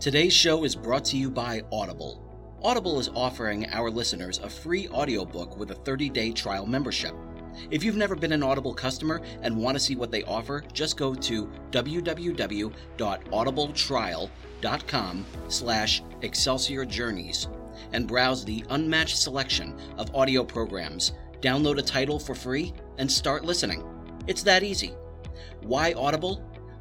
Today's show is brought to you by Audible. Audible is offering our listeners a free audiobook with a 30-day trial membership. If you've never been an Audible customer and want to see what they offer, just go to www.audibletrial.com slash Excelsior Journeys and browse the unmatched selection of audio programs. Download a title for free and start listening. It's that easy. Why Audible?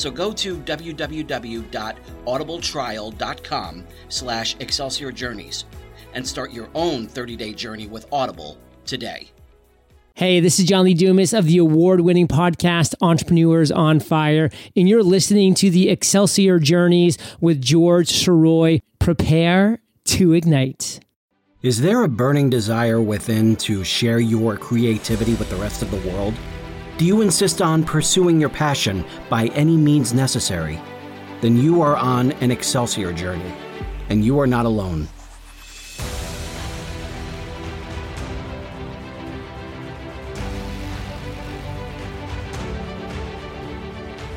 So go to www.audibletrial.com slash Excelsior Journeys and start your own 30-day journey with Audible today. Hey, this is John Lee Dumas of the award winning podcast Entrepreneurs on Fire, and you're listening to the Excelsior Journeys with George Sirois. Prepare to ignite. Is there a burning desire within to share your creativity with the rest of the world? Do you insist on pursuing your passion by any means necessary? Then you are on an Excelsior journey, and you are not alone.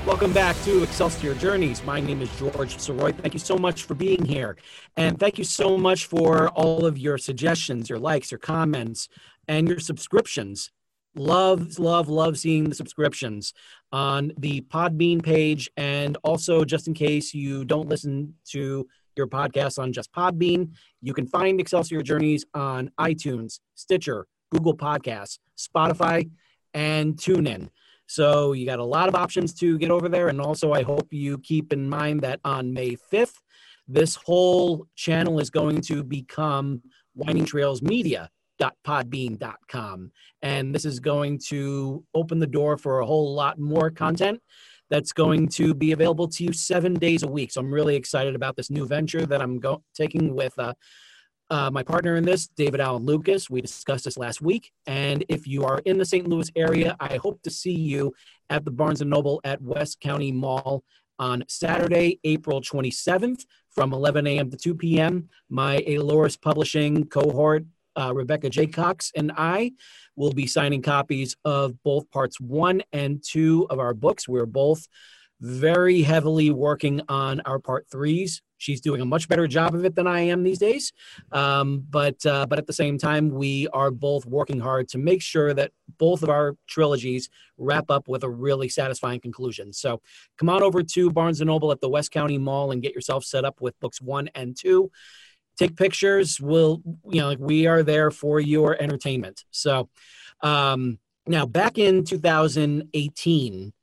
Welcome back to Excelsior Journeys. My name is George Sirois. Thank you so much for being here. And thank you so much for all of your suggestions, your likes, your comments, and your subscriptions love love love seeing the subscriptions on the podbean page. And also just in case you don't listen to your podcast on just podbean you can find excelsior journeys on itunes stitcher google podcasts spotify and tunein. So you got a lot of options to get over there. And also i hope you keep in mind that on may 5th this whole channel is going to become winding trails media podbean.com. And this is going to open the door for a whole lot more content that's going to be available to you seven days a week. So I'm really excited about this new venture that I'm go- taking with uh, uh, my partner in this, David Allen Lucas. We discussed this last week. And if you are in the St. Louis area, I hope to see you at the Barnes & Noble at West County Mall on Saturday, April 27th from 11 a.m. to 2 p.m. My Aloris Publishing cohort uh, Rebecca Jaycox and I will be signing copies of both parts one and two of our books. We're both very heavily working on our part threes. She's doing a much better job of it than I am these days, um, but uh, but at the same time, we are both working hard to make sure that both of our trilogies wrap up with a really satisfying conclusion. So come on over to Barnes and Noble at the West County Mall and get yourself set up with books one and two take pictures. We'll, you know, like we are there for your entertainment. So, um, now back in 2018,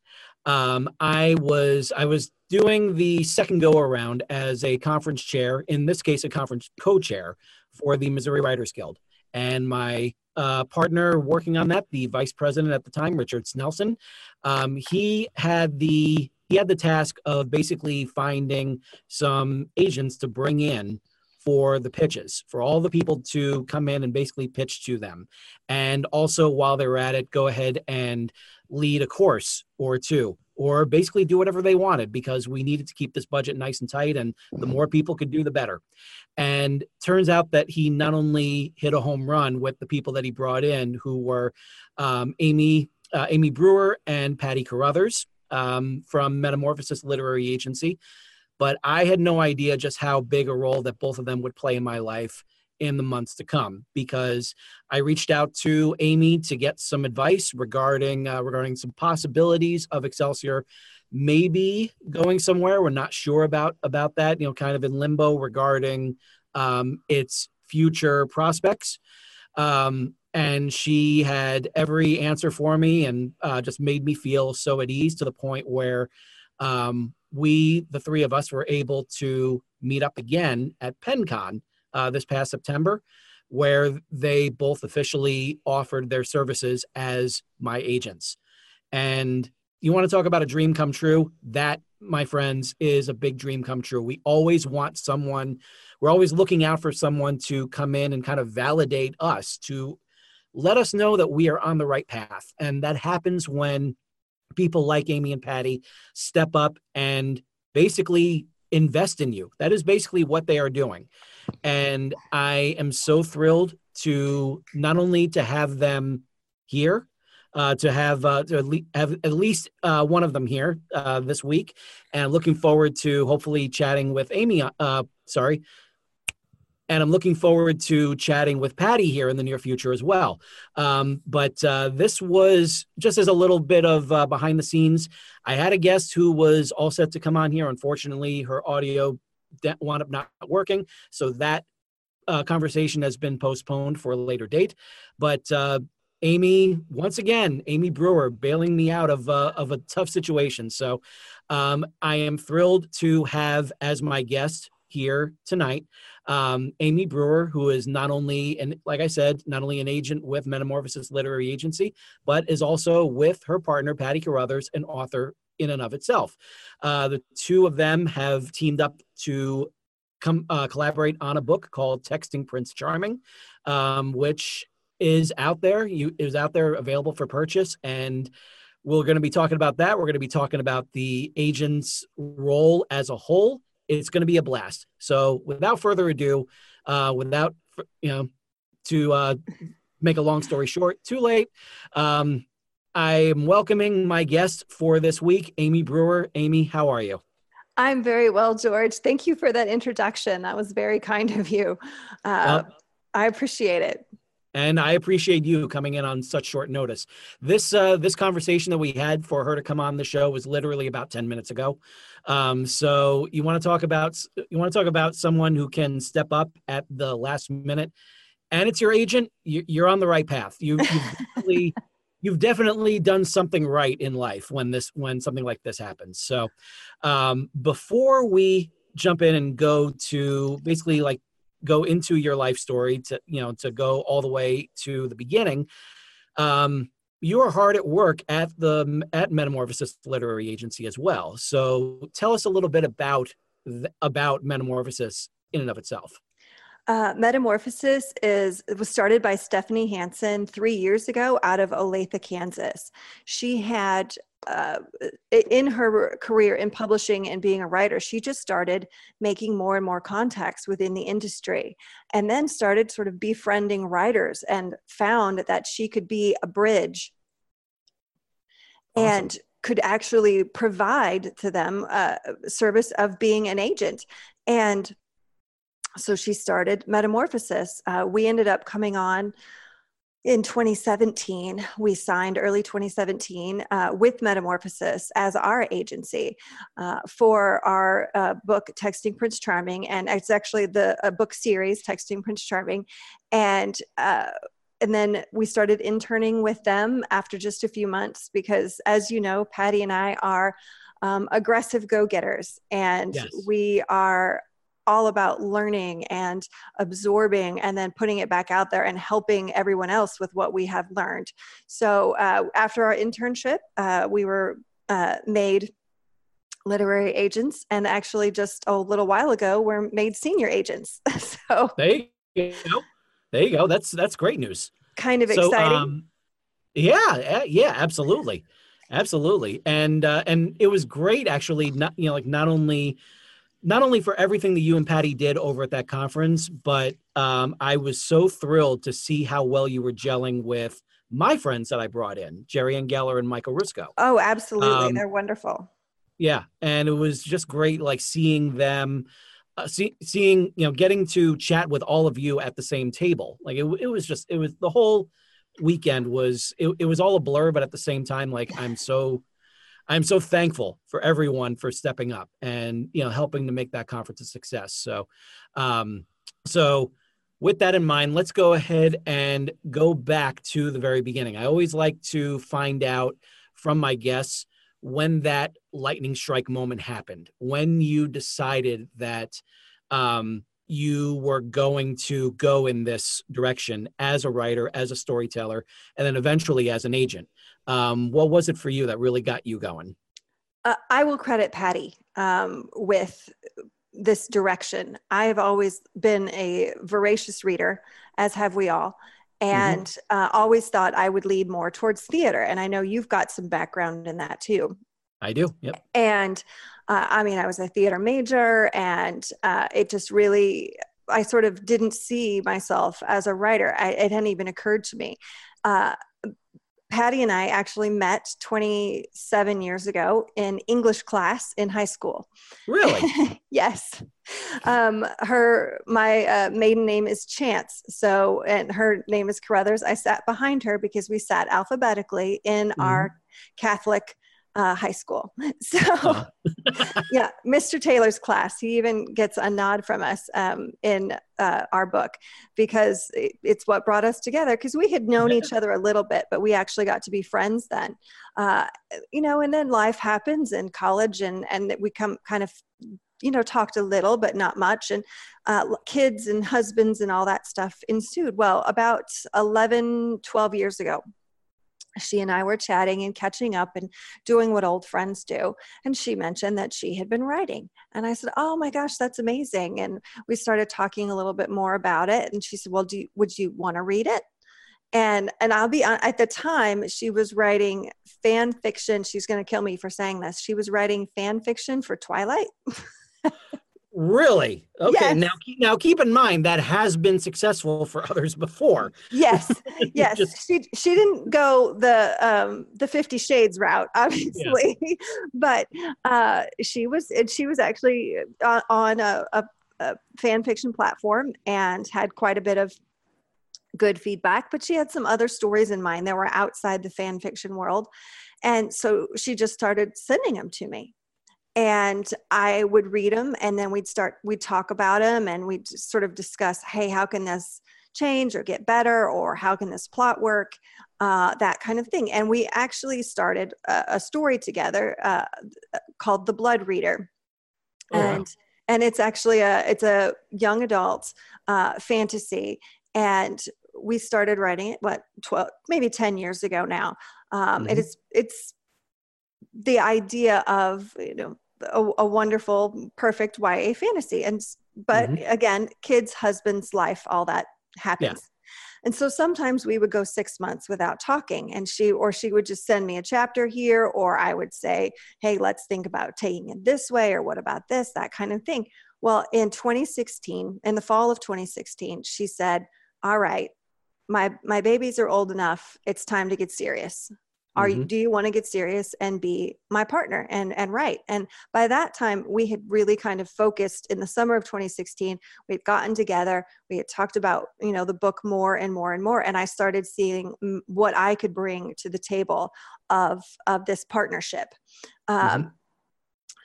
um, I was I was doing the second go around as a conference chair, in this case, a conference co-chair for the Missouri Writers Guild, and my uh, partner working on that, the vice president at the time, Richard Snelson, um, he had the he had the task of basically finding some agents to bring in for the pitches, for all the people to come in and basically pitch to them. And also, while they're at it, go ahead and lead a course or two, or basically do whatever they wanted because we needed to keep this budget nice and tight. And the more people could do, the better. And turns out that he not only hit a home run with the people that he brought in, who were um, Amy. Uh, Amy Brewer and Patty Carothers um, from Metamorphosis Literary Agency, but I had no idea just how big a role that both of them would play in my life in the months to come because I reached out to Amy to get some advice regarding uh, regarding some possibilities of Excelsior maybe going somewhere. We're not sure about about that. You know, kind of in limbo regarding um, its future prospects. Um, and she had every answer for me and uh, just made me feel so at ease to the point where um, we, the three of us, were able to meet up again at PennCon uh, this past September, where they both officially offered their services as my agents. And you want to talk about a dream come true? That my friends, is a big dream come true. We always want someone, we're always looking out for someone to come in and kind of validate us, to let us know that we are on the right path. And that happens when people like Amy and Patty step up and basically invest in you. That is basically what they are doing. And I am so thrilled to not only to have them here, uh, to have uh, to have at least uh, one of them here uh, this week, and looking forward to hopefully chatting with Amy. Uh, sorry, and I'm looking forward to chatting with Patty here in the near future as well. Um, but uh, this was just as a little bit of uh, behind the scenes. I had a guest who was all set to come on here. Unfortunately, her audio wound up not working, so that uh, conversation has been postponed for a later date. But uh, Amy, once again, Amy Brewer bailing me out of uh, of a tough situation. So um, I am thrilled to have as my guest here tonight. Um, Amy Brewer, who is not only, and like I said, not only an agent with Metamorphosis Literary Agency, but is also with her partner, Patty Carothers, an author in and of itself. Uh, the two of them have teamed up to come uh, collaborate on a book called Texting Prince Charming, um, which is out there. You is out there available for purchase and we're going to be talking about that. We're going to be talking about the agent's role as a whole it's going to be a blast. So without further ado, uh, without you know, to uh, make a long story short, too late. Um, I am welcoming my guest for this week, Amy Brewer. Amy, how are you? I'm very well, George. Thank you for that introduction. That was very kind of you. Uh, I appreciate it and I appreciate you coming in on such short notice. This uh, this conversation that we had for her to come on the show was literally about ten minutes ago. Um, so you want to talk about you want to talk about someone who can step up at the last minute, and it's your agent. You, are on the right path. You, you've definitely you've definitely done something right in life when this when something like this happens. So um, before we jump in and go to basically like go into your life story to you know to go all the way to the beginning um, you are hard at work at the at metamorphosis literary agency as well so tell us a little bit about about metamorphosis in and of itself uh, Metamorphosis is was started by Stephanie Hansen three years ago out of Olathe, Kansas. She had uh, in her career in publishing and being a writer, she just started making more and more contacts within the industry and then started sort of befriending writers and found that she could be a bridge awesome. and could actually provide to them a service of being an agent. And so she started Metamorphosis. Uh, we ended up coming on in 2017 we signed early 2017 uh, with metamorphosis as our agency uh, for our uh, book texting prince charming and it's actually the book series texting prince charming and uh, and then we started interning with them after just a few months because as you know patty and i are um, aggressive go-getters and yes. we are all about learning and absorbing and then putting it back out there and helping everyone else with what we have learned. So uh, after our internship, uh, we were uh, made literary agents and actually just a little while ago we're made senior agents. so there you go. There you go. That's that's great news. Kind of so, exciting. Um, yeah, yeah, absolutely. Absolutely. And uh, and it was great actually not you know like not only not only for everything that you and Patty did over at that conference, but um, I was so thrilled to see how well you were gelling with my friends that I brought in, Jerry and Geller and Michael Risco. Oh, absolutely. Um, They're wonderful. Yeah. And it was just great, like seeing them, uh, see, seeing, you know, getting to chat with all of you at the same table. Like it, it was just, it was the whole weekend was, it, it was all a blur, but at the same time, like I'm so I'm so thankful for everyone for stepping up and you know helping to make that conference a success. So, um, so with that in mind, let's go ahead and go back to the very beginning. I always like to find out from my guests when that lightning strike moment happened, when you decided that um, you were going to go in this direction as a writer, as a storyteller, and then eventually as an agent. Um, what was it for you that really got you going? Uh, I will credit Patty um, with this direction. I have always been a voracious reader, as have we all, mm-hmm. and mm-hmm. uh, always thought I would lead more towards theater. And I know you've got some background in that too. I do. Yep. And uh, I mean, I was a theater major, and uh, it just really, I sort of didn't see myself as a writer. I, it hadn't even occurred to me. Uh, Patty and I actually met 27 years ago in English class in high school. Really? yes. Um, her, my uh, maiden name is Chance. So, and her name is Carothers. I sat behind her because we sat alphabetically in mm-hmm. our Catholic uh, high school. So, uh-huh. yeah, Mr. Taylor's class, he even gets a nod from us um, in uh, our book because it's what brought us together because we had known each other a little bit, but we actually got to be friends then. Uh, you know, and then life happens in college and, and we come kind of you know talked a little but not much and uh, kids and husbands and all that stuff ensued well about 11 12 years ago she and I were chatting and catching up and doing what old friends do. And she mentioned that she had been writing. And I said, Oh my gosh, that's amazing. And we started talking a little bit more about it. And she said, Well, do you, would you want to read it? And and I'll be uh, at the time she was writing fan fiction. She's going to kill me for saying this. She was writing fan fiction for Twilight. Really? Okay. Yes. Now, now keep in mind that has been successful for others before. Yes. Yes. Just, she she didn't go the um the Fifty Shades route, obviously, yeah. but uh, she was and she was actually uh, on a, a, a fan fiction platform and had quite a bit of good feedback. But she had some other stories in mind that were outside the fan fiction world, and so she just started sending them to me and I would read them and then we'd start, we'd talk about them and we'd sort of discuss, hey, how can this change or get better or how can this plot work? Uh, that kind of thing. And we actually started a, a story together uh, called The Blood Reader. Oh, and wow. and it's actually a it's a young adult uh, fantasy and we started writing it what 12 maybe 10 years ago now um, mm-hmm. it's it's the idea of you know a, a wonderful perfect ya fantasy. And but mm-hmm. again kids husbands life all that happens. Yeah. and so sometimes we would go six months without talking and she or she would just send me a chapter here or i would say hey let's think about taking it this way or what about this? That kind of thing. Well in 2016 in the fall of 2016 she said all right my my babies are old enough. It's time to get serious are mm-hmm. you do you want to get serious and be my partner and and write and by that time we had really kind of focused in the summer of 2016 we had gotten together we had talked about you know the book more and more and more and i started seeing what i could bring to the table of of this partnership um, mm-hmm.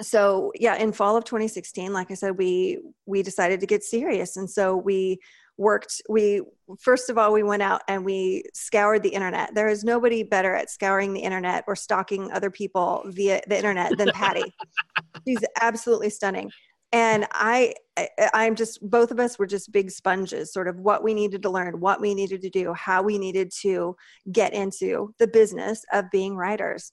so yeah in fall of 2016 like i said we we decided to get serious and so we worked we first of all we went out and we scoured the internet. There is nobody better at scouring the internet or stalking other people via the internet than patty. She's absolutely stunning. And I, I i'm just both of us were just big sponges sort of what we needed to learn what we needed to do how we needed to get into the business of being writers.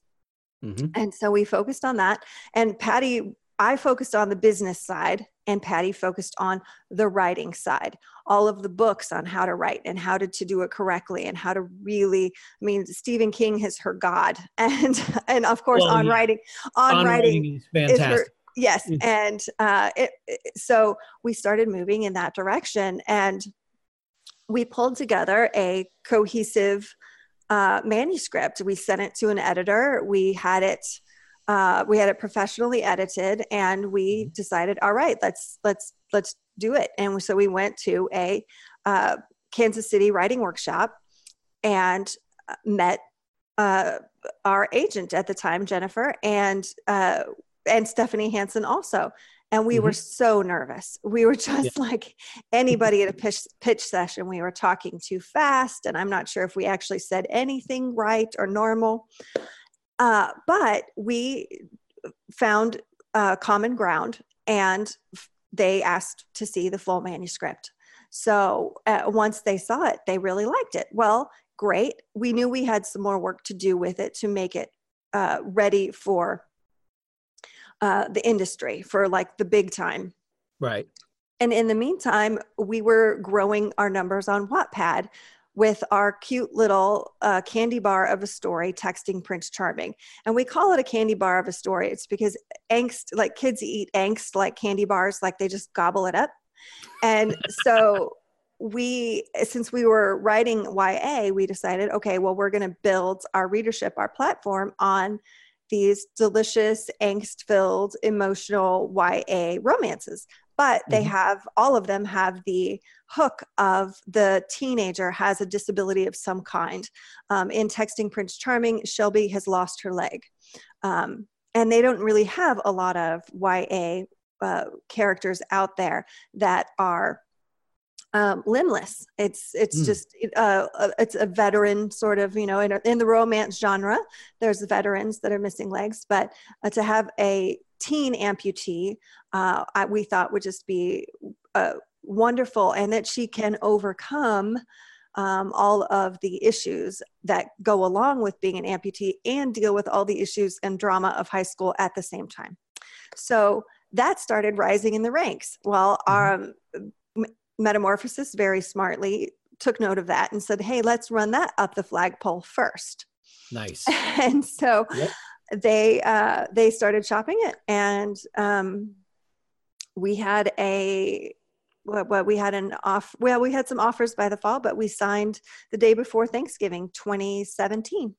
Mm-hmm. and so we focused on that. And patty I focused on the business side and Patty focused on the writing side. All of the books on how to write and how to, to do it correctly and how to really, I mean, Stephen King is her God. And, and of course, well, on yeah. writing, on, on writing, writing is fantastic. Is her, yes. Mm. And uh, it, it, so we started moving in that direction and we pulled together a cohesive uh, manuscript. We sent it to an editor. We had it uh, we had it professionally edited and we mm-hmm. decided all right let's let's let's do it and so we went to a uh, kansas city writing workshop and uh, met uh, our agent at the time jennifer and uh, and stephanie hansen also and we mm-hmm. were so nervous we were just yeah. like anybody at a pitch, pitch session we were talking too fast and i'm not sure if we actually said anything right or normal uh, but we found uh, common ground and they asked to see the full manuscript. So uh, once they saw it, they really liked it. Well, great. We knew we had some more work to do with it to make it uh, ready for uh, the industry for like the big time. Right. And in the meantime, we were growing our numbers on Wattpad with our cute little uh, candy bar of a story, texting Prince Charming. And we call it a candy bar of a story. It's because angst, like kids eat angst like candy bars, like they just gobble it up. And so we, since we were writing YA, we decided, okay, well, we're going to build our readership, our platform on these delicious, angst filled, emotional YA romances but they mm-hmm. have all of them have the hook of the teenager has a disability of some kind um, in texting prince charming shelby has lost her leg um, and they don't really have a lot of ya uh, characters out there that are um, limbless. It's it's mm. just uh, uh, it's a veteran sort of you know in, in the romance genre. There's veterans that are missing legs, but uh, to have a teen amputee, uh, I, we thought would just be uh, wonderful and that she can overcome um, all of the issues that go along with being an amputee and deal with all the issues and drama of high school at the same time. So that started rising in the ranks. Well, mm-hmm. um, Metamorphosis very smartly took note of that and said, hey, let's run that up the flagpole first. Nice. and so yep they uh, they started shopping it, and um, we had a well, we had an off. Well, we had some offers by the fall, but we signed the day before Thanksgiving, 2017.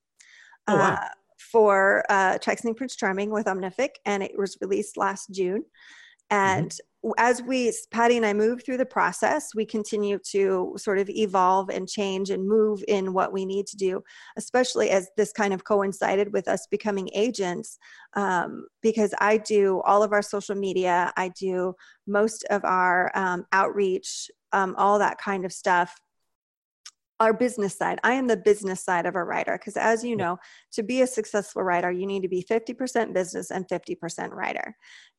Oh, wow. uh, for uh, Texting Prince Charming with Omnific, and it was released last June. Mm-hmm. And as we patty and i move through the process we continue to sort of evolve and change and move in what we need to do especially as this kind of coincided with us becoming agents um, because i do all of our social media i do most of our um, outreach um, all that kind of stuff our business side. I am the business side of a writer because, as you know, to be a successful writer, you need to be 50% business and 50% writer.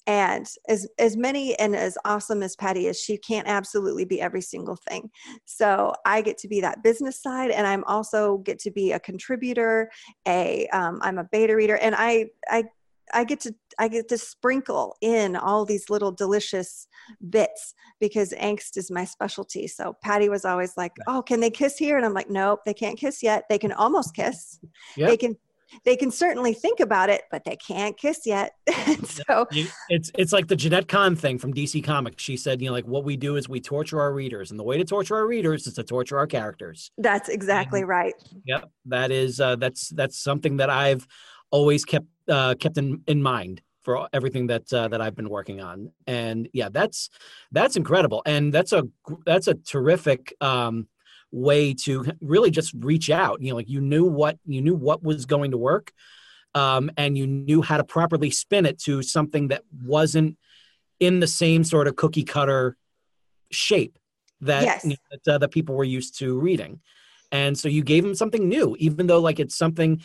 And as as many and as awesome as Patty is, she can't absolutely be every single thing. So I get to be that business side, and I'm also get to be a contributor. A am um, a beta reader, and I I I get to I get to sprinkle in all these little delicious bits because angst is my specialty. So Patty was always like, "Oh, can they kiss here?" And I'm like, "Nope, they can't kiss yet. They can almost kiss. Yep. They can they can certainly think about it, but they can't kiss yet." so it's it's like the Jenette Kahn thing from DC Comics. She said, "You know, like what we do is we torture our readers, and the way to torture our readers is to torture our characters." That's exactly and, right. Yep, that is uh, that's that's something that I've always kept uh, kept in, in mind for everything that uh, that I've been working on. And yeah, that's that's incredible, and that's a that's a terrific um, way to really just reach out. You know, like you knew what you knew what was going to work, um, and you knew how to properly spin it to something that wasn't in the same sort of cookie cutter shape that yes. you know, that, uh, that people were used to reading. And so you gave them something new, even though like it's something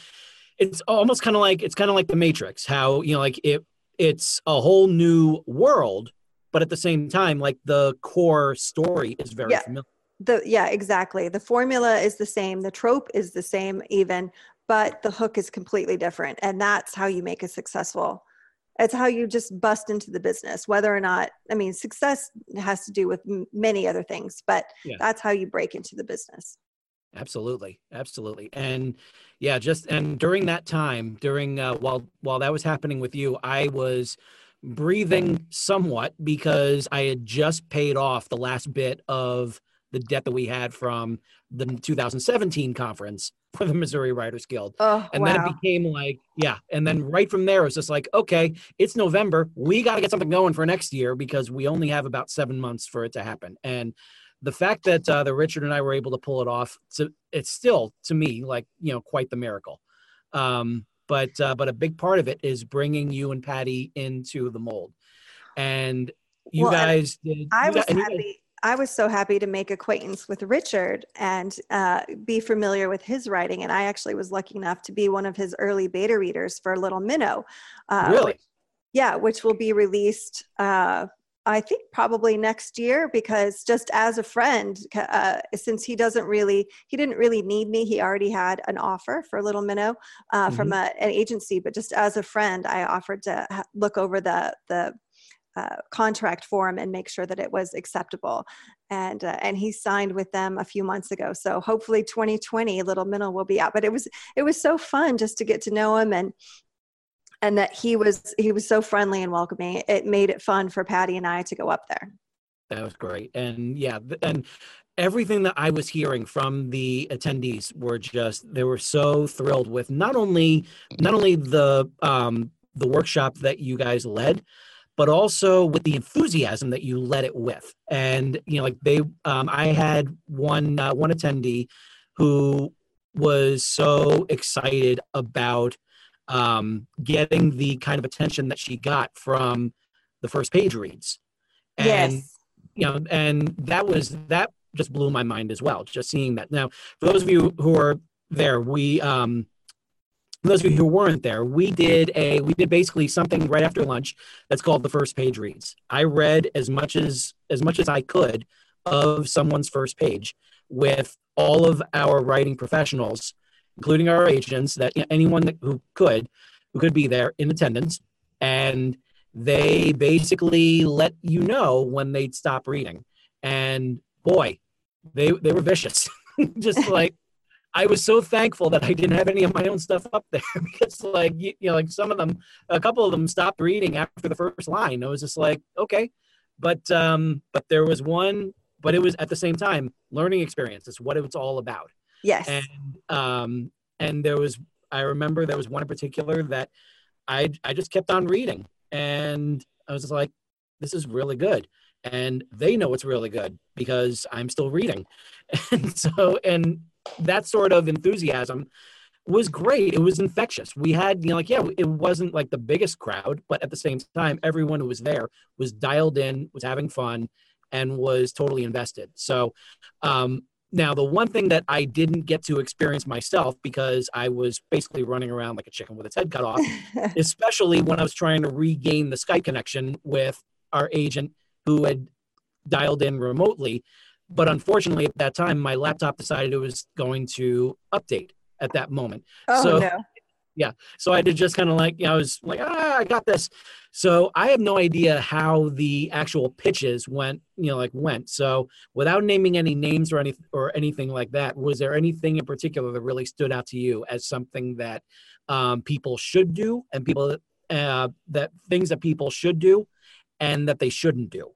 it's almost kind of like it's kind of like the matrix how you know like it it's a whole new world but at the same time like the core story is very yeah. familiar the yeah exactly. The formula is the same. The trope is the same even but the hook is completely different. And that's how you make a successful. It's how you just bust into the business whether or not i mean success has to do with m- many other things but yeah. that's how you break into the business. Absolutely, absolutely, and yeah, just and during that time, during uh, while while that was happening with you, I was breathing somewhat because I had just paid off the last bit of the debt that we had from the 2017 conference for the Missouri Writers Guild. Oh, and wow. then it became like, yeah. And then right from there, it was just like, okay, it's November. We got to get something going for next year because we only have about seven months for it to happen. And the fact that uh, that Richard and I were able to pull it off, to, it's still to me like you know quite the miracle. Um, but uh, but a big part of it is bringing you and Patty into the mold, and you well, guys did. I was happy. I was so happy to make acquaintance with Richard and uh, be familiar with his writing. And I actually was lucky enough to be one of his early beta readers for Little Minnow. Uh, really? Which, yeah, which will be released uh, I think probably next year because just as a friend, uh, since he doesn't really, he didn't really need me. He already had an offer for Little Minnow uh, mm-hmm. from a, an agency, but just as a friend, I offered to look over the the uh, contract form and make sure that it was acceptable. And uh, and he signed with them a few months ago. So hopefully 2020 Little Minnow will be out. But it was it was so fun just to get to know him and and that he was he was so friendly and welcoming. It made it fun for Patty and I to go up there. That was great. And yeah, and everything that I was hearing from the attendees were just they were so thrilled with not only not only the um the workshop that you guys led, but also with the enthusiasm that you led it with. And you know, like they um I had one uh, one attendee who was so excited about um, getting the kind of attention that she got from the first page reads. And, yes. you know, and that was, that just blew my mind as well, just seeing that. Now, for those of you who are there, we, um, those of you who weren't there, we did a we did basically something right after lunch that's called the first page reads. I read as much as as much as I could of someone's first page with all of our writing professionals including our agents, that anyone that, who could, who could be there in attendance, and they basically let you know when they'd stop reading. And boy, they they were vicious. Just like I was so thankful that I didn't have any of my own stuff up there because, like, you, you, know, like some of them, a couple of them stopped reading after the first line. I was just like, okay, but um, but there was one, but it was at the same time learning experience. It's what it's all about. Yes. And um, and there was I remember there was one in particular that I I just kept on reading, and I was just like, this is really good, and they know it's really good because I'm still reading, and so and that sort of enthusiasm was great. It was infectious. We had, you know, like, yeah, it wasn't like the biggest crowd, but at the same time, everyone who was there was dialed in, was having fun, and was totally invested. So, um, now, the one thing that I didn't get to experience myself because I was basically running around like a chicken with its head cut off, especially when I was trying to regain the Skype connection with our agent who had dialed in remotely. But unfortunately, at that time, my laptop decided it was going to update at that moment. Oh, so no. yeah. So i had to just kind of like you know, i was like ah i got this. So i have no idea how the actual pitches went you know like went. So without naming any names or anything or anything like that was there anything in particular that really stood out to you as something that um, people should do and people uh, that things that people should do and that they shouldn't do?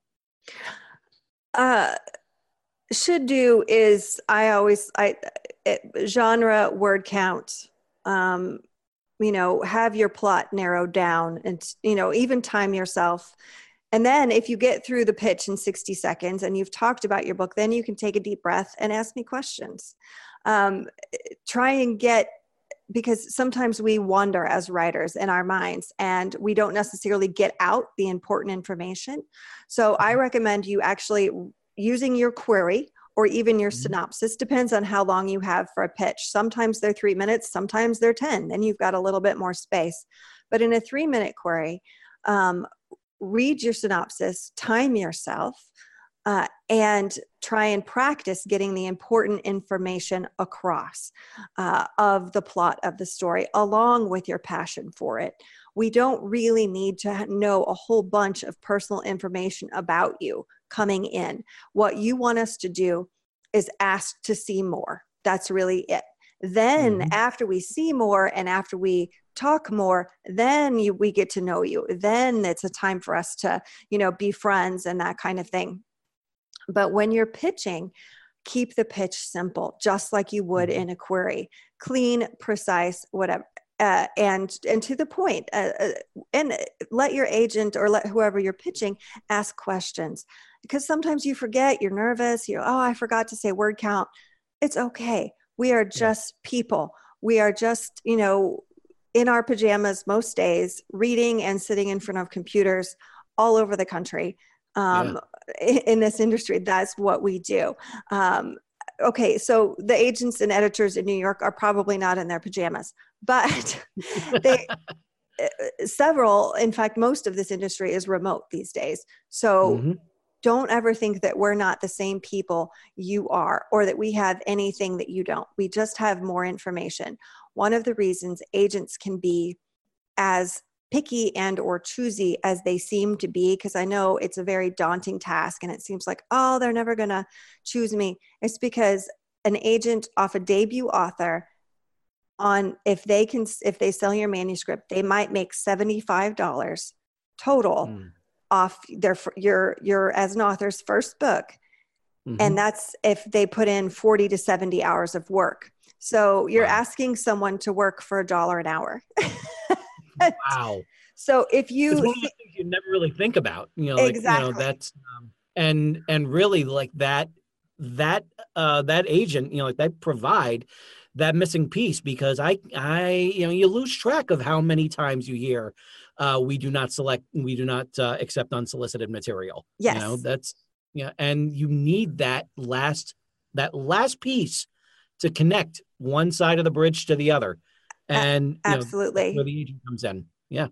Uh should do is i always i it, genre word count. Um you know have your plot narrowed down and you know even time yourself. And then if you get through the pitch in 60 seconds and you've talked about your book then you can take a deep breath and ask me questions. Um, try and get because sometimes we wander as writers in our minds and we don't necessarily get out the important information. So i mm-hmm. recommend you actually using your query or even your mm-hmm. synopsis depends on how long you have for a pitch. Sometimes they're three minutes sometimes they're 10 then you've got a little bit more space. But in a three minute query um, read your synopsis time yourself uh, and try and practice getting the important information across uh, of the plot of the story along with your passion for it. We don't really need to know a whole bunch of personal information about you coming in. What you want us to do is ask to see more. That's really it. Then, mm-hmm. after we see more and after we talk more, then you, we get to know you. Then it's a time for us to, you know, be friends and that kind of thing. But when you're pitching, keep the pitch simple, just like you would mm-hmm. in a query clean, precise, whatever. Uh, and and to the point uh, uh, and let your agent or let whoever you're pitching ask questions. Because sometimes you forget you're nervous you're oh i forgot to say word count. It's okay. We are just people. We are just you know in our pajamas most days reading and sitting in front of computers all over the country um, yeah. in, this industry that's what we do. Um, okay so the agents and editors in new york are probably not in their pajamas but they uh, several, in fact, most of this industry is remote these days. So Mhm. don't ever think that we're not the same people you are or that we have anything that you don't. We just have more information. One of the reasons agents can be as picky and or choosy as they seem to be because i know it's a very daunting task and it seems like oh they're never going to choose me it's because an agent off a debut author on if they can if they sell your manuscript they might make $75 total Mm. off their your your as an author's first book Mhm. and that's if they put in 40 to 70 hours of work so you're Wow. asking someone to work for a dollar an hour wow. so if you it's one of the things you never really think about you know like, you Exactly. know that's um, and and really like that that uh that agent you know like that provide that missing piece because i i you know you lose track of how many times you hear uh we do not select we do not uh, accept unsolicited material you know Yes. that's yeah and you need that last that last piece to connect one side of the bridge to the other and you know, absolutely where the agent comes in. Yeah.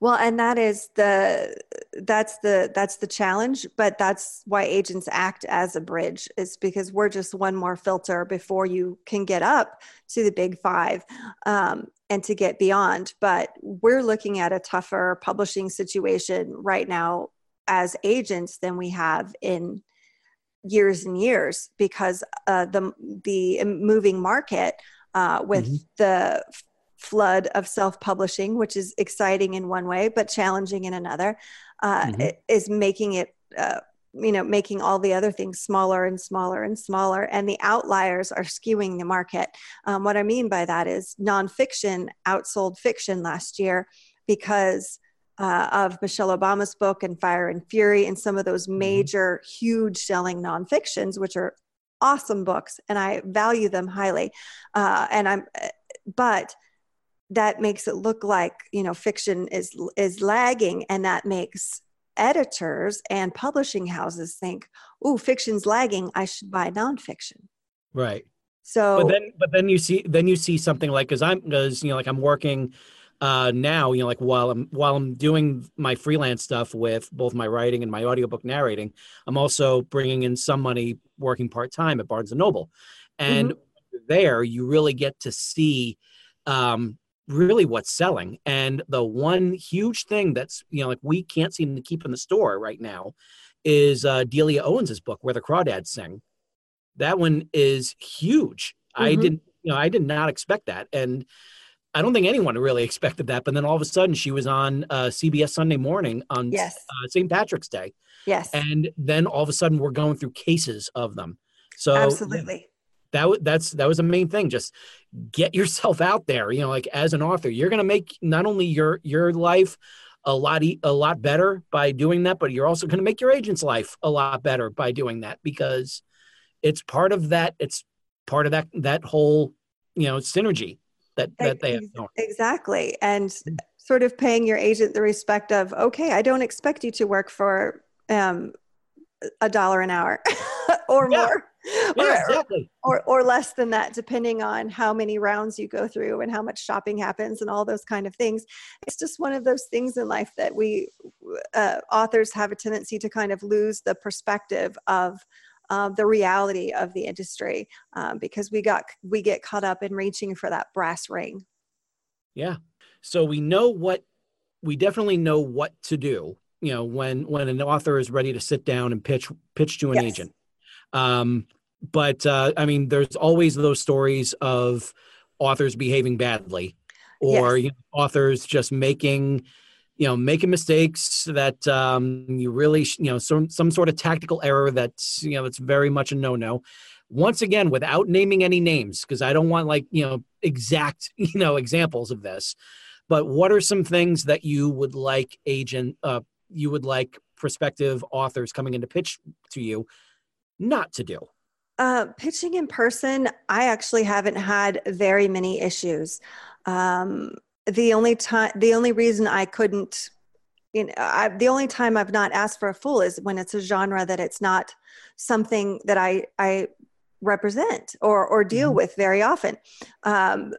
Well, and that is the that's the that's the challenge, but that's why agents act as a bridge is because we're just one more filter before you can get up to the big five um, and to get beyond. But we're looking at a tougher publishing situation right now as agents than we have in years and years because uh, the the moving market uh, with Mhm. the flood of self-publishing, which is exciting in one way but challenging in another, uh, Mhm. is making it. Uh, you know, making all the other things smaller and smaller and smaller, and the outliers are skewing the market. Um, what I mean by that is nonfiction outsold fiction last year because uh, of Michelle Obama's book and Fire and Fury and some of those major, huge selling nonfictions, which are awesome books, and I value them highly. Uh, and I'm, but that makes it look like you know fiction is is lagging, and that makes editors and publishing houses think, "Oh, fiction's lagging. I should buy nonfiction." right So but then but then you see then you see something like because i'm because you know like i'm working uh now you know like while i'm while i'm doing my freelance stuff with both my writing and my audiobook narrating i'm also bringing in some money working part-time at barnes and noble. And there you really get to see um really what's selling. And the one huge thing that's you know like we can't seem to keep in the store right now is uh delia owens's book where the crawdads sing. That one is huge. I Mhm. didn't, you know, I did not expect that, and I don't think anyone really expected that. But then all of a sudden, she was on uh, CBS Sunday Morning on yes, uh, St. Patrick's Day, yes, and then all of a sudden, we're going through cases of them. So absolutely. that that's that was the main thing. Just get yourself out there. You know, like as an author, you're gonna make not only your your life a lot e- a lot better by doing that, but you're also gonna make your agent's life a lot better by doing that because it's part of that. It's part of that that whole you know synergy that that they have. Going. Exactly. And Mm. sort of paying your agent the respect of, okay, I don't expect you to work for um, a dollar an hour or Yeah. more. Yeah, or, exactly. or, or less than that, depending on how many rounds you go through and how much shopping happens and all those kind of things. It's just one of those things in life that we uh, authors have a tendency to kind of lose the perspective of uh, the reality of the industry um, because we got we get caught up in reaching for that brass ring. Yeah. So we know what we definitely know what to do. You know, when when an author is ready to sit down and pitch pitch to an Yes. agent. Um, but uh, I mean, there's always those stories of authors behaving badly, or Yes. you know, authors just making, you know, making mistakes that um, you really, you know, some some sort of tactical error that's you know it's very much a no no. Once again, without naming any names, because I don't want like you know exact you know examples of this. But what are some things that you would like agent, uh, you would like prospective authors coming in to pitch to you not to do? Uh, pitching in person, I actually haven't had very many issues. Um, the only time, the only reason I couldn't, you know, I, the only time I've not asked for a full is when it's a genre that it's not something that I I represent or or deal Mhm. with very often. Um,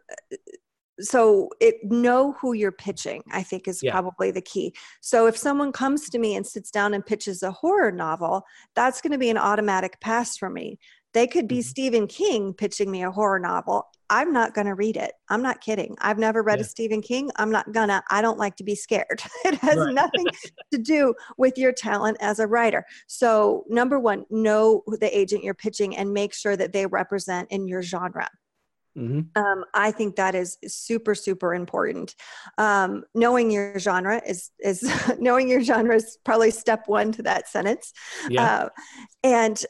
so it know who you're pitching i think is Yeah. probably the key so if someone comes to me and sits down and pitches a horror novel that's going to be an automatic pass for me they could be Mhm. stephen king pitching me a horror novel i'm not going to read it i'm not kidding i've never read Yeah. a stephen king i'm not gonna i don't like to be scared it has Right. nothing to do with your talent as a writer so number one know the agent you're pitching and make sure that they represent in your genre Mhm. um, I think that is super, super important. Um, knowing your genre is is knowing your genre is probably step one to that sentence. Yeah. Uh, and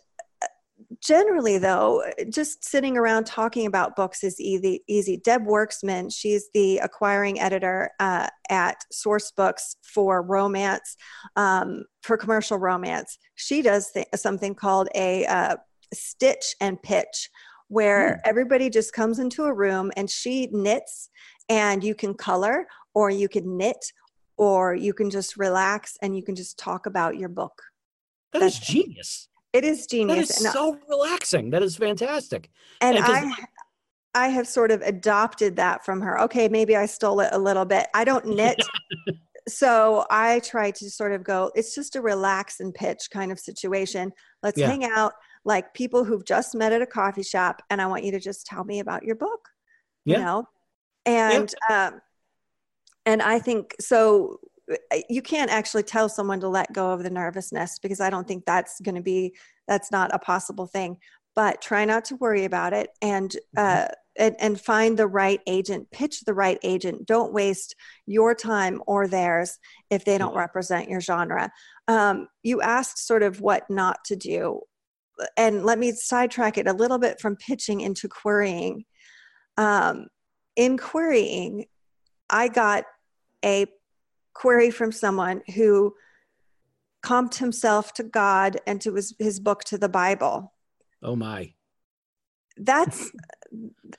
generally, though, just sitting around talking about books is easy. Easy. Deb Werksman, she's the acquiring editor uh, at Sourcebooks for romance, um, for commercial romance. She does th- something called a uh, stitch and pitch where everybody just comes into a room and she knits and you can color or you can knit or you can just relax and you can just talk about your book. That is That's- genius. It is genius. is and so relaxing. That is fantastic. and yeah, 'cause- I I have sort of adopted that from her. Okay, maybe I stole it a little bit. I don't knit. so I try to sort of go, it's just a relax and pitch kind of situation. Let's Yeah. hang out like people who've just met at a coffee shop and I want you to just tell me about your book. Yeah. You know? And um and I think so you can't actually tell someone to let go of the nervousness because I don't think that's going to be that's not a possible thing. But try not to worry about it and uh and, and find the right agent, pitch the right agent. Don't waste your time or theirs if they don't represent your genre. Um, you asked sort of what not to do. And let me sidetrack it a little bit from pitching into querying. Um, in querying, I got a query from someone who comped himself to God and to his, his book to the Bible. Oh my. That's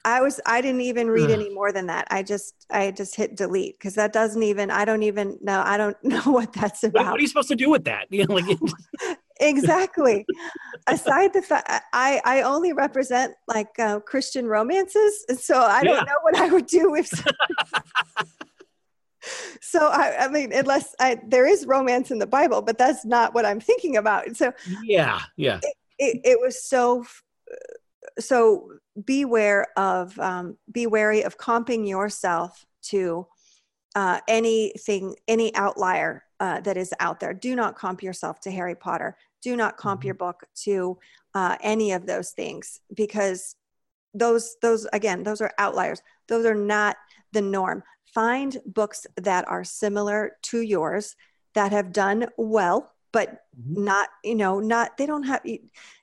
I was I didn't even read any more than that. I just I just hit delete because that doesn't even I don't even know I don't know what that's about. what are you supposed to do with that? You know, like exactly. Aside the fact I I only represent like uh, Christian romances, so I Yeah. don't know what I would do if. So I I mean unless I there is romance in the Bible, but that's not what I'm thinking about. So yeah, yeah. it, it was so so beware of um, be wary of comping yourself to uh, anything any outlier uh, that is out there do not comp yourself to harry potter do not comp Mhm. your book to uh, any of those things because those those again those are outliers those are not the norm find books that are similar to yours that have done well but Mhm. not you know not they don't have you,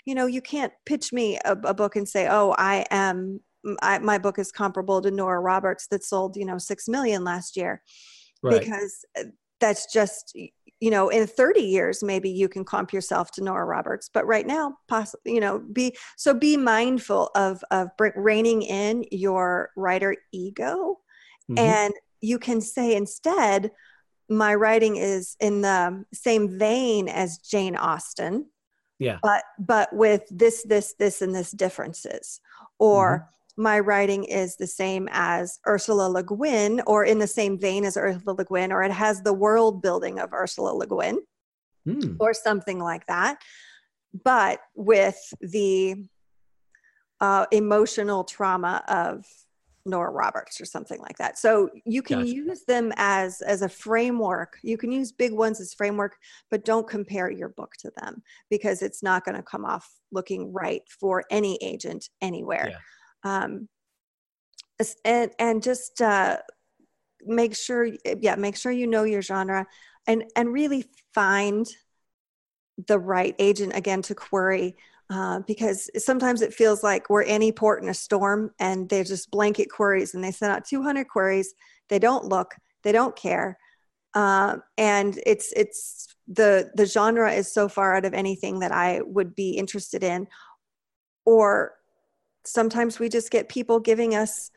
you know you can't pitch me a, a book and say oh i am I, my book is comparable to nora roberts that sold you know six million last year Right. because uh, that's just you know in 30 years maybe you can comp yourself to nora roberts but right now possibly you know be so be mindful of of reining in your writer ego Mhm. and you can say instead my writing is in the same vein as jane austen Yeah. but but with this this this and this differences or my writing is the same as ursula le guin or in the same vein as ursula le guin or it has the world building of ursula le guin Hmm. or something like that but with the uh, emotional trauma of Nora Roberts or something like that. So you can Gotcha. use them as as a framework. You can use big ones as framework, but don't compare your book to them because it's not going to come off looking right for any agent anywhere. Um, and and just uh, make sure, yeah, make sure you know your genre, and and really find the right agent again to query uh, because sometimes it feels like we're any port in a storm and they're just blanket queries and they send out 200 queries. They don't look they don't care. Um, and it's it's the the genre is so far out of anything that i would be interested in. Or sometimes we just get people giving us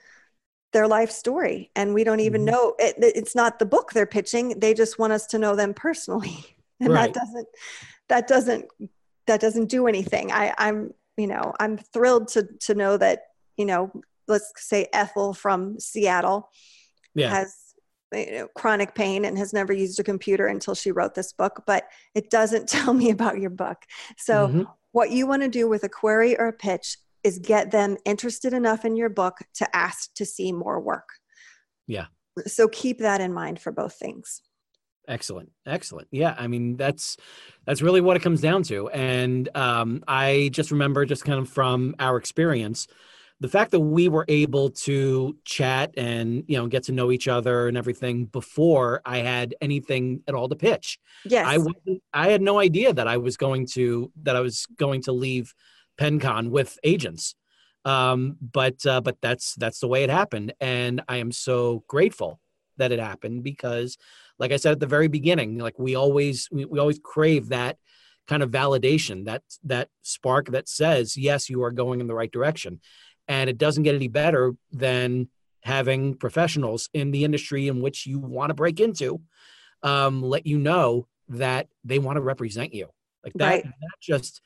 their life story and we don't even Mhm. know it, it's not the book they're pitching. They just want us to know them personally. And Right. that doesn't that doesn't that doesn't do anything i i'm you know i'm thrilled to to know that you know let's say Ethel from Seattle Yeah. has you know, chronic pain and has never used a computer until she wrote this book, but it doesn't tell me about your book. So, Mhm. what you want to do with a query or a pitch is get them interested enough in your book to ask to see more work. Yeah. So, keep that in mind for both things. Excellent, excellent. Yeah, I mean that's that's really what it comes down to. And um, I just remember, just kind of from our experience, the fact that we were able to chat and you know get to know each other and everything before I had anything at all to pitch. Yes. I wasn't, I had no idea that I was going to that I was going to leave Penned Con with agents. Um, but uh, but that's that's the way it happened, and I am so grateful that it happened because, like I said at the very beginning, like we always we, we always crave that kind of validation, that that spark that says yes, you are going in the right direction, and it doesn't get any better than having professionals in the industry in which you want to break into um, let you know that they want to represent you like that Right. that just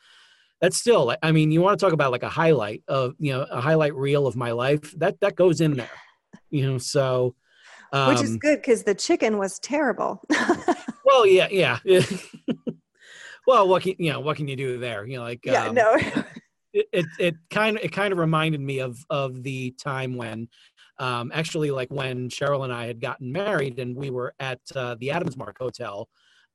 that's still i mean you want to talk about like a highlight of you know a highlight reel of my life that that goes in there you know so um, Which is good because the chicken was terrible. well yeah yeah well what can you know what can you do there you know like yeah, um, no. it, it it kind of it kind of reminded me of of the time when um actually like when cheryl and i had gotten married and we were at uh, the adams mark hotel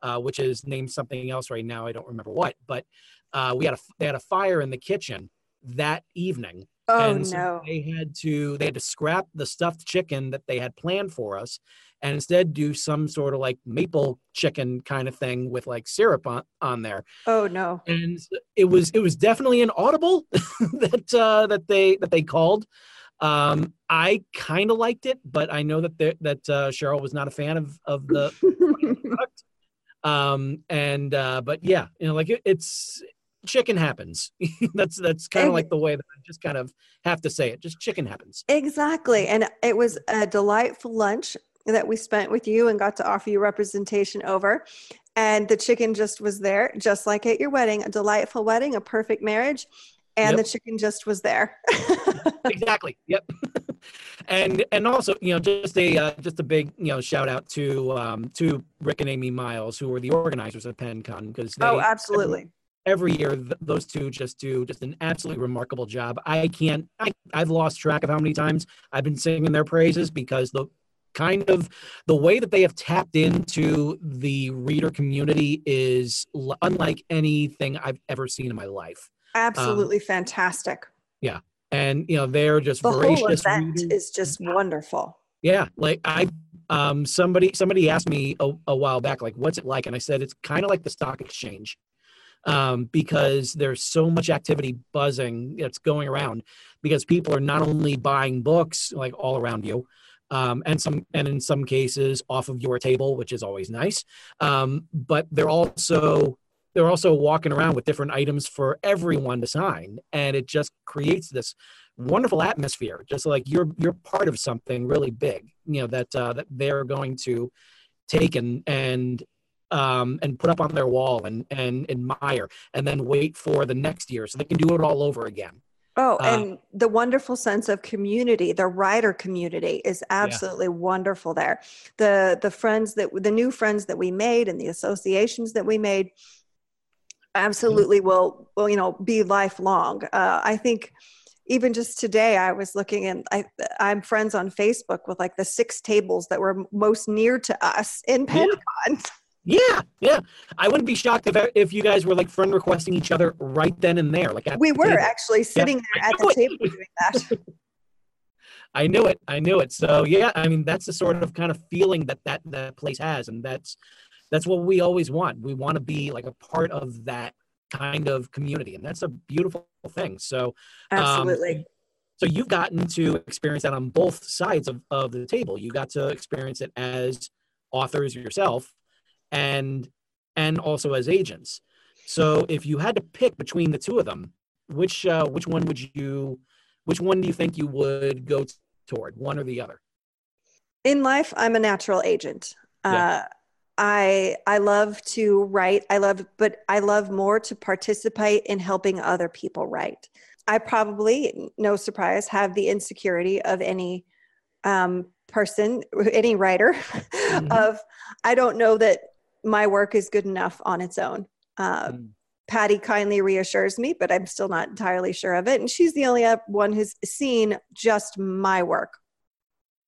uh, which is named something else right now i don't remember what but uh, we had a they had a fire in the kitchen that evening Oh, and so no. they had to they had to scrap the stuffed chicken that they had planned for us and instead do some sort of like maple chicken kind of thing with like syrup on, on there Oh, no. and it was it was definitely an audible that uh, that they that they called. Um, I kind of liked it, but I know that there, that uh, Cheryl was not a fan of of the product. Um, and uh, but yeah, you know, like it, it's chicken happens. that's that's kind of like the way that I just kind of have to say it. Just chicken happens. Exactly. And it was a delightful lunch that we spent with you and got to offer you representation over. And the chicken just was there, just like at your wedding, a delightful wedding, a perfect marriage. And Yep. the chicken just was there. exactly. Yep. and and also, you know, just a uh, just a big you know shout out to um, to Rick and Amy Miles, who were the organizers of Penned Con, because oh, absolutely. Every year th- those two just do just an absolutely remarkable job i can't I, i've lost track of how many times i've been singing their praises because the kind of the way that they have tapped into the reader community is l- unlike anything i've ever seen in my life Absolutely fantastic. Yeah and you know they're just The whole event readers. is just wonderful. Yeah, like I um somebody somebody asked me a, a while back like what's it like and I said it's kind of like the stock exchange. Um because there's so much activity buzzing that's going around because people are not only buying books like all around you um and some and in some cases off of your table which is always nice um but they're also they're also walking around with different items for everyone to sign and it just creates this wonderful atmosphere just like you're you're part of something really big you know that uh, that they're going to take and and um, and put up on their wall and and admire and then wait for the next year so they can do it all over again Oh, Uh, and the wonderful sense of community, the writer community is absolutely wonderful there. The the friends that the new friends that we made and the associations that we made absolutely will will you know be lifelong. Uh, I think even just today I was looking and I I'm friends on Facebook with like the six tables that were most near to us in Yeah. Penned Con. yeah yeah yeah. i wouldn't be shocked if if you guys were like friend requesting each other right then and there like at We were table. actually sitting there at the table doing that. I knew it. I knew it. So yeah, I mean that's the sort of kind of feeling that that that place has, and that's that's what we always want. We want to be like a part of that kind of community, and that's a beautiful thing. So um, Absolutely. so you've gotten to experience that on both sides of, of the table. You got to experience it as authors yourself, and and also as agents. So if you had to pick between the two of them, which uh, which one would you which one do you think you would go toward, one or the other? in life i'm a natural agent Yeah. uh, i i love to write i love but i love more to participate in helping other people write I probably, no surprise, have the insecurity of any um, person, any writer, mm-hmm. of I don't know that my work is good enough on its own. Uh, mm. Patty kindly reassures me, but I'm still not entirely sure of it. And she's the only one who's seen just my work.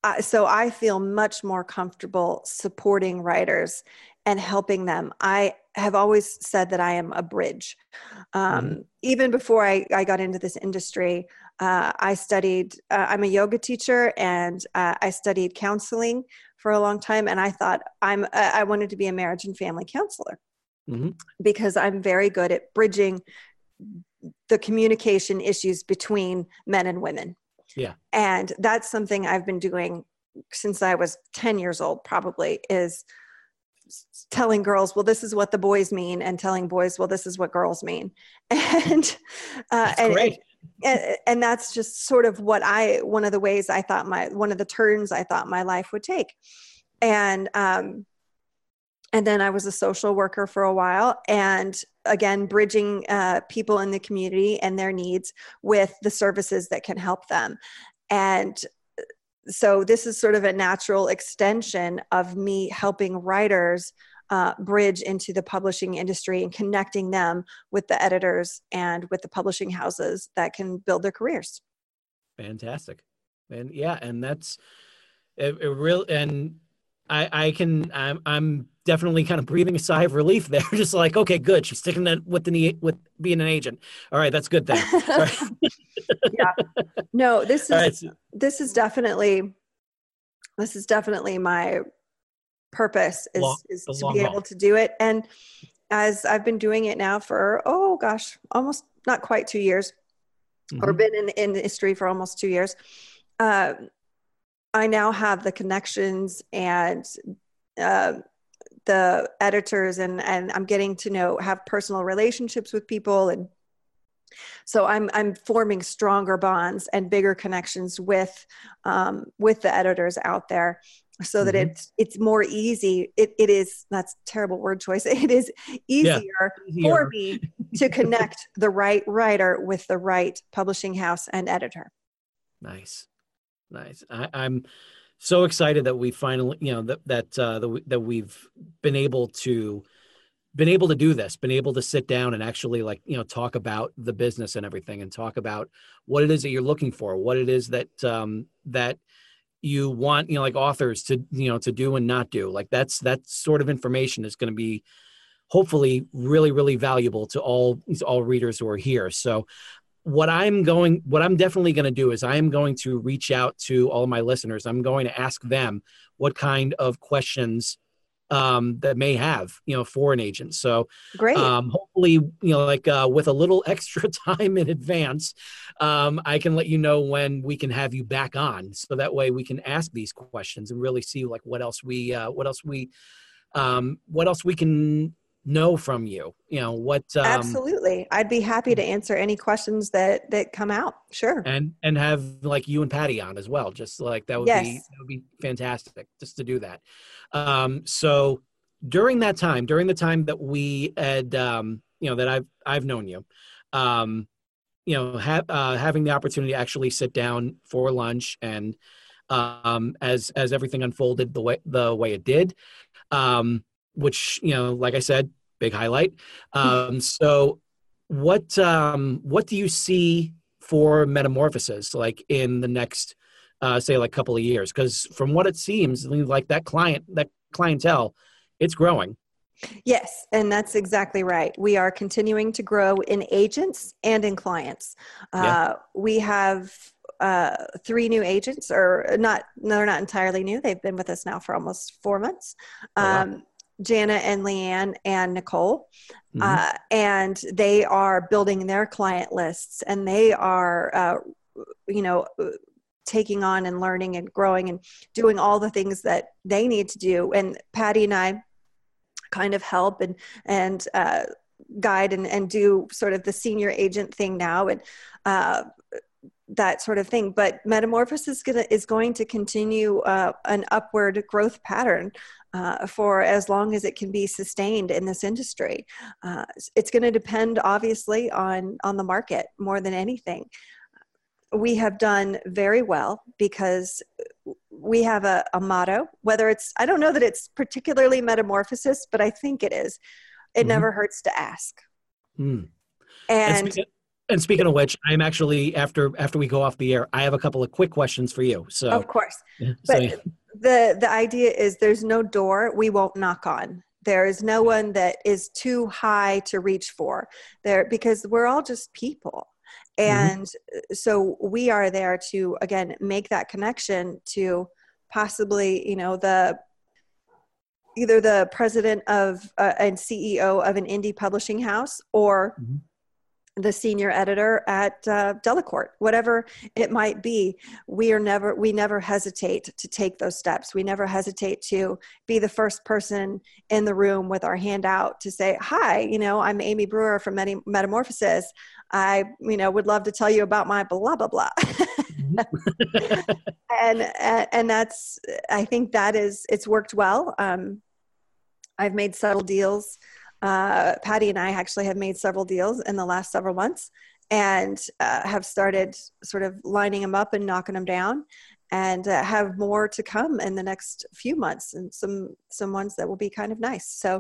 Uh, so I feel much more comfortable supporting writers and helping them. I have always said that I am a bridge. Um, mm-hmm. Even before I, I, got into this industry, uh, I studied, uh, I'm a yoga teacher and uh, I studied counseling for a long time. And I thought I'm, I wanted to be a marriage and family counselor mm-hmm. because I'm very good at bridging the communication issues between men and women. Yeah. And that's something I've been doing since I was 10 years old, probably, is telling girls, well, this is what the boys mean, and telling boys, well, this is what girls mean. And, uh, and, and, and, and that's just sort of what I, one of the ways I thought my, one of the turns I thought my life would take. And, um, and then I was a social worker for a while, and again, bridging uh, people in the community and their needs with the services that can help them. And so this is sort of a natural extension of me helping writers uh, bridge into the publishing industry and connecting them with the editors and with the publishing houses that can build their careers. Fantastic. And yeah and that's it, it real and i i can i'm i'm definitely kind of breathing a sigh of relief there just like okay good she's sticking that with the with being an agent. All right that's good then. Yeah. No this is right. this is definitely this is definitely my purpose is, long, is to be able to do it. And as i've been doing it now for oh gosh almost not quite two years mm-hmm. or been in the industry for almost two years uh, i now have the connections and uh, the editors and and i'm getting to know have personal relationships with people. And so I'm I'm forming stronger bonds and bigger connections with um, with the editors out there, so that mm-hmm. it's it's more easy. It it is that's terrible word choice. It is easier, yeah. for me to connect the right writer with the right publishing house and editor. Nice, nice. I, I'm so excited that we finally, you know, that that uh, that, we, that we've been able to been able to do this, been able to sit down and actually like, you know, talk about the business and everything and talk about what it is that you're looking for, what it is that um that you want, you know, like authors to, you know, to do and not do. Like that's that sort of information is going to be hopefully really really valuable to all all readers who are here. So what I'm going what I'm definitely going to do is I am going to reach out to all of my listeners. I'm going to ask them what kind of questions um, that may have, you know, foreign agents. So great. Um, hopefully, you know, like uh, with a little extra time in advance, um, I can let you know when we can have you back on, so that way we can ask these questions and really see like what else we, uh, what else we, um, what else we can know from you you know what um, absolutely. I'd be happy to answer any questions that that come out. Sure. And and have like you and patty on as well just like that would yes. be that would be fantastic just to do that. Um so during that time during the time that we had um you know that i've i've known you um you know have uh, having the opportunity to actually sit down for lunch and um as as everything unfolded the way the way it did um which you know, like I said, big highlight. Um, so, what um, what do you see for metamorphosis like in the next, uh, say, like couple of years? Because from what it seems, like that client, that clientele, it's growing. Yes, and that's exactly right. We are continuing to grow in agents and in clients. Uh, yeah. We have uh, three new agents, or not, no, they're not entirely new. They've been with us now for almost four months. Um, oh, wow. Jana and Leanne and Nicole. Mm-hmm. Uh, and they are building their client lists and they are, uh, you know, taking on and learning and growing and doing all the things that they need to do. And Patty and I kind of help and, and, uh, guide and, and do sort of the senior agent thing now. And, uh, that sort of thing. But metamorphosis is, gonna, is going to continue uh, an upward growth pattern uh, for as long as it can be sustained in this industry. Uh, it's going to depend, obviously, on on the market more than anything. We have done very well because we have a, a motto. Whether it's, I don't know that it's particularly metamorphosis, but I think it is. It mm-hmm. never hurts to ask. Mm. And, and and speaking of which, I'm actually after after we go off the air, I have a couple of quick questions for you. So of course, so, but the the idea is there's no door we won't knock on. There is no one that is too high to reach for there because we're all just people. Mm-hmm. And mm-hmm. so we are there to again make that connection to possibly, you know, the either the president of uh, and CEO of an indie publishing house or mm-hmm the senior editor at uh, Delacorte, whatever it might be. We are never, we never hesitate to take those steps. We never hesitate to be the first person in the room with our hand out to say, "Hi, you know, I'm Amy Brewer from Metamorphosis. I, you know, would love to tell you about my blah blah blah." and and that's, I think that is, it's worked well. Um, I've made subtle deals uh, Patty and I actually have made several deals in the last several months and uh, have started sort of lining them up and knocking them down and uh, have more to come in the next few months and some some ones that will be kind of nice so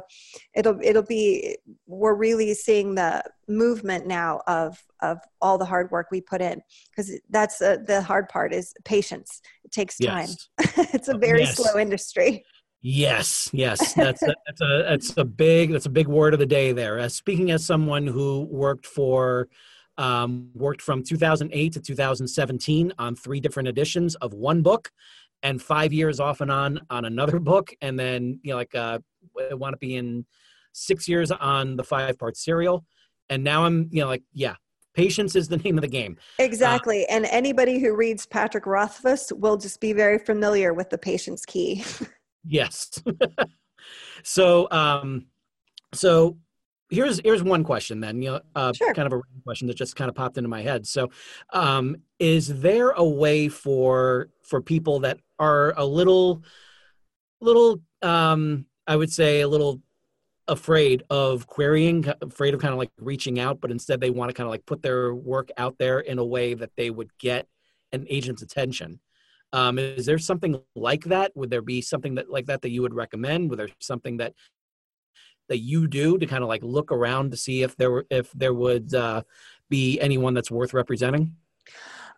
it'll it'll be we're really seeing the movement now of of all the hard work we put in because that's uh, the hard part is patience it takes time yes. it's a very yes. slow industry Yes, yes, that's a, that's a that's a big that's a big word of the day there. Uh, speaking as someone who worked for um, worked from 2008 to 2017 on three different editions of one book, and five years off and on on another book, and then you know like uh, I want to be in six years on the five part serial, and now I'm you know like yeah. Patience is the name of the game. Exactly. Uh, and anybody who reads Patrick Rothfuss will just be very familiar with the patience key. Yes. so, um, so here's here's one question then. You know, uh, sure. kind of a question that just kind of popped into my head. So, um, is there a way for for people that are a little, little, um, I would say, a little afraid of querying, afraid of kind of like reaching out, but instead they want to kind of like put their work out there in a way that they would get an agent's attention. Um, is there something like that? Would there be something that like that that you would recommend? Would there something that that you do to kind of like look around to see if there were if there would uh, be anyone that's worth representing?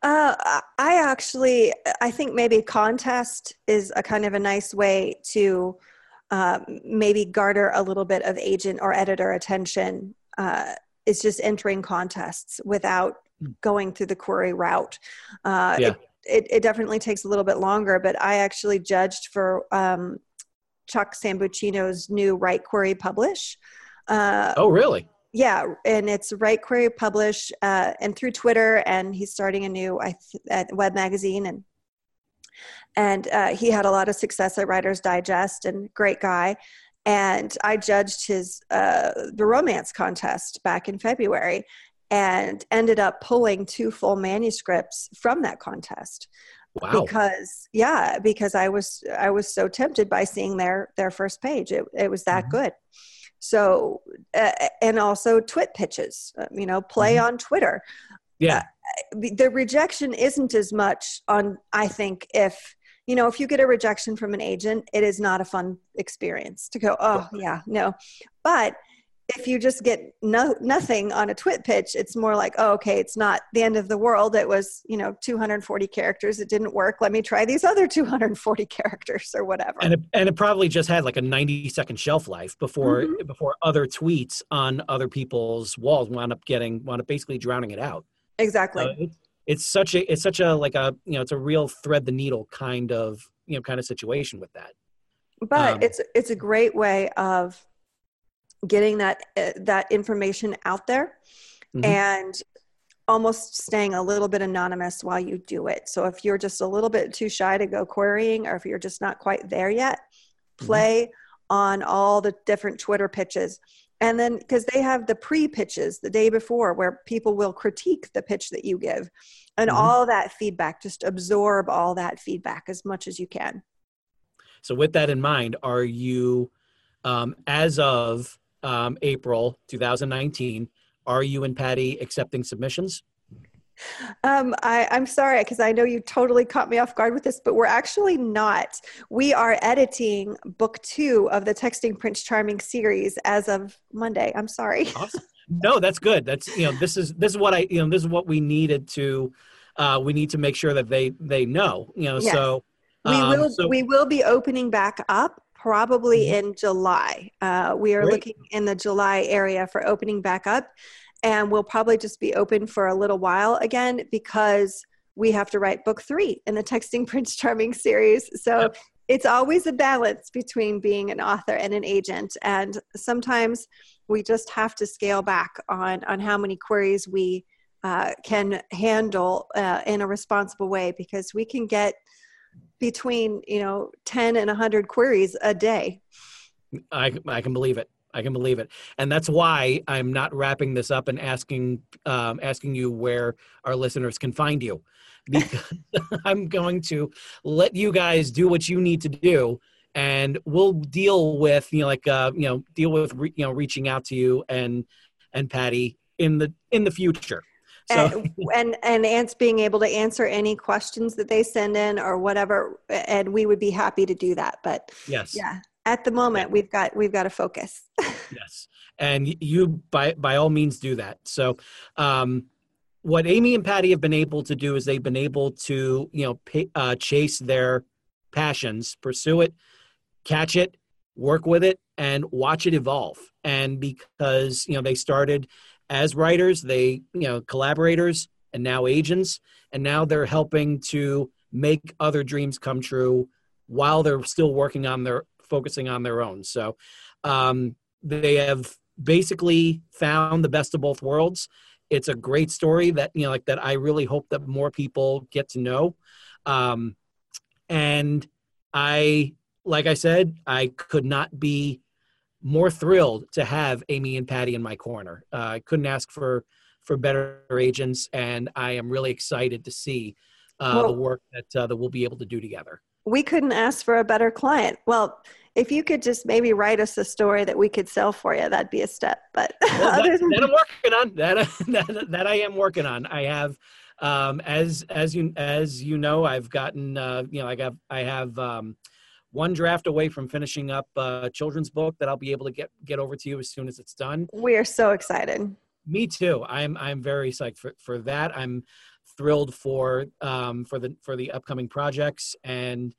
Uh, I actually, I think maybe contest is a kind of a nice way to uh, maybe garner a little bit of agent or editor attention. Uh, it's just entering contests without hmm. going through the query route. Uh, yeah. It, it, it definitely takes a little bit longer, but I actually judged for um, Chuck Sambuchino's new Write Query Publish. Uh, oh, really? Yeah, and it's Write Query Publish, uh, and through Twitter, and he's starting a new I th- web magazine, and and uh, he had a lot of success at Writers Digest, and great guy. And I judged his uh, the romance contest back in February, and ended up pulling two full manuscripts from that contest. Wow. because yeah because i was i was so tempted by seeing their their first page. It, it was that mm-hmm. good. So uh, and also twit pitches uh, you know play mm-hmm. on twitter. Yeah. Uh, the rejection isn't as much on i think if you know if you get a rejection from an agent it is not a fun experience to go oh yeah no. But if you just get no nothing on a twit pitch it's more like oh okay it's not the end of the world. It was you know 240 characters. It didn't work. Let me try these other 240 characters or whatever. And it, and it probably just had like a 90 second shelf life before mm-hmm. before other tweets on other people's walls wound up getting wound up basically drowning it out. Exactly. Uh, it, it's such a it's such a like a you know it's a real thread the needle kind of you know kind of situation with that. But um, it's it's a great way of getting that uh, that information out there mm-hmm. and almost staying a little bit anonymous while you do it so if you're just a little bit too shy to go querying or if you're just not quite there yet mm-hmm. play mm-hmm. on all the different twitter pitches and then because they have the pre pitches the day before where people will critique the pitch that you give and Mhm. all that feedback just absorb all that feedback as much as you can So, with that in mind, are you, um, as of um, April 2019, are you and Patty accepting submissions? um, I, i'm sorry because i know you totally caught me off guard with this but we're actually not we are editing book two of the texting prince charming series as of monday i'm sorry Awesome. No, that's good. That's you know, this is this is what I you know, this is what we needed to. Uh, we need to make sure that they they know. You know, Yes. so we um, will so- we will be opening back up probably Mhm. in july uh, we are Great. looking in the july area for opening back up and we'll probably just be open for a little while again because we have to write book three in the texting prince charming series so Yep. it's always a balance between being an author and an agent and sometimes we just have to scale back on on how many queries we uh, can handle uh, in a responsible way because we can get between you know 10 and 100 queries a day I, I can believe it. I can believe it, and that's why I'm not wrapping this up and asking um, asking you where our listeners can find you, because I'm going to let you guys do what you need to do, and we'll deal with you know like uh, you know deal with re- you know reaching out to you and and Patty in the in the future. So and and and ants being able to answer any questions that they send in or whatever and we would be happy to do that but yes, yeah at the moment we've got we've got to focus. Yes. And you by by all means do that. So um what amy and patty have been able to do is they've been able to you know pay, uh, chase their passions pursue it catch it work with it and watch it evolve. And because you know they started as writers they you know collaborators and now agents and now they're helping to make other dreams come true while they're still working on their focusing on their own. So um, they have basically found the best of both worlds. It's a great story that you know like that i really hope that more people get to know. Um, and i like i said i could not be more thrilled to have amy and patty in my corner uh, i couldn't ask for for better agents and i am really excited to see uh, the work that uh, that we'll be able to do together we couldn't ask for a better client well if you could just maybe write us a story that we could sell for you that'd be a step but Well, that, than that I'm working on. That, that that I am working on. I have, um, as as you as you know, I've gotten uh, you know I got I have um, one draft away from finishing up a children's book that I'll be able to get get over to you as soon as it's done. we are so excited Me too. I'm I'm very psyched for, for that. I'm thrilled for um, for the for the upcoming projects and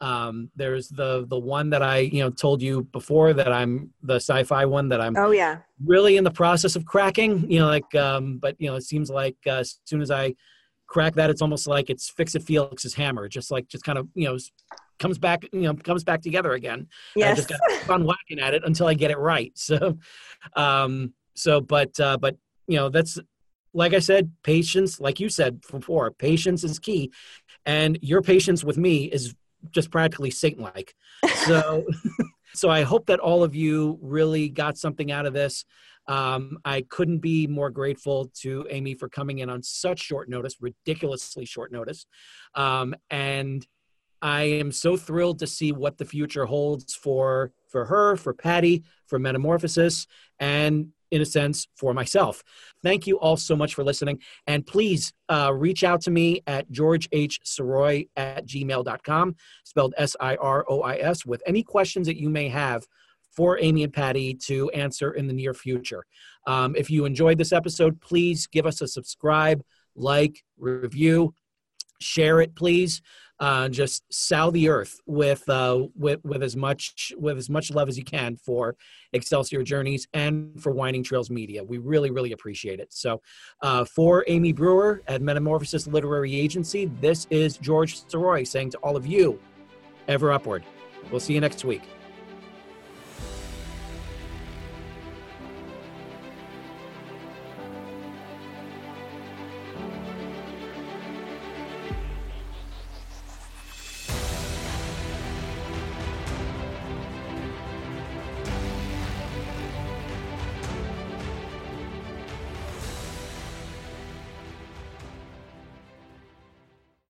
um, there's the the one that I you know told you before that I'm the sci-fi one that I'm oh yeah really in the process of cracking you know like um but you know it seems like uh, as soon as i crack that it's almost like it's fix it felix's hammer just like just kind of you know comes back you know comes back together again. And i just got on whacking at it until i get it right. So um so but uh but you know that's like i said patience like you said before patience is key. And your patience with me is just practically satan like so so i hope that all of you really got something out of this. Um, i couldn't be more grateful to amy for coming in on such short notice ridiculously short notice. Um, and i am so thrilled to see what the future holds for for her for patty for metamorphosis and in a sense for myself. Thank you all so much for listening. And please uh, reach out to me at george h sirois at gmail.com spelled s-i-r-o-i-s with any questions that you may have for amy and patty to answer in the near future. Um, if you enjoyed this episode please give us a subscribe like review share it please uh, just sow the earth with uh, with with as much with as much love as you can for Excelsior Journeys and for Winding Trails Media. We really really appreciate it. So, uh, for Amy Brewer at Metamorphosis Literary Agency, this is George Sirois saying to all of you, ever upward. We'll see you next week.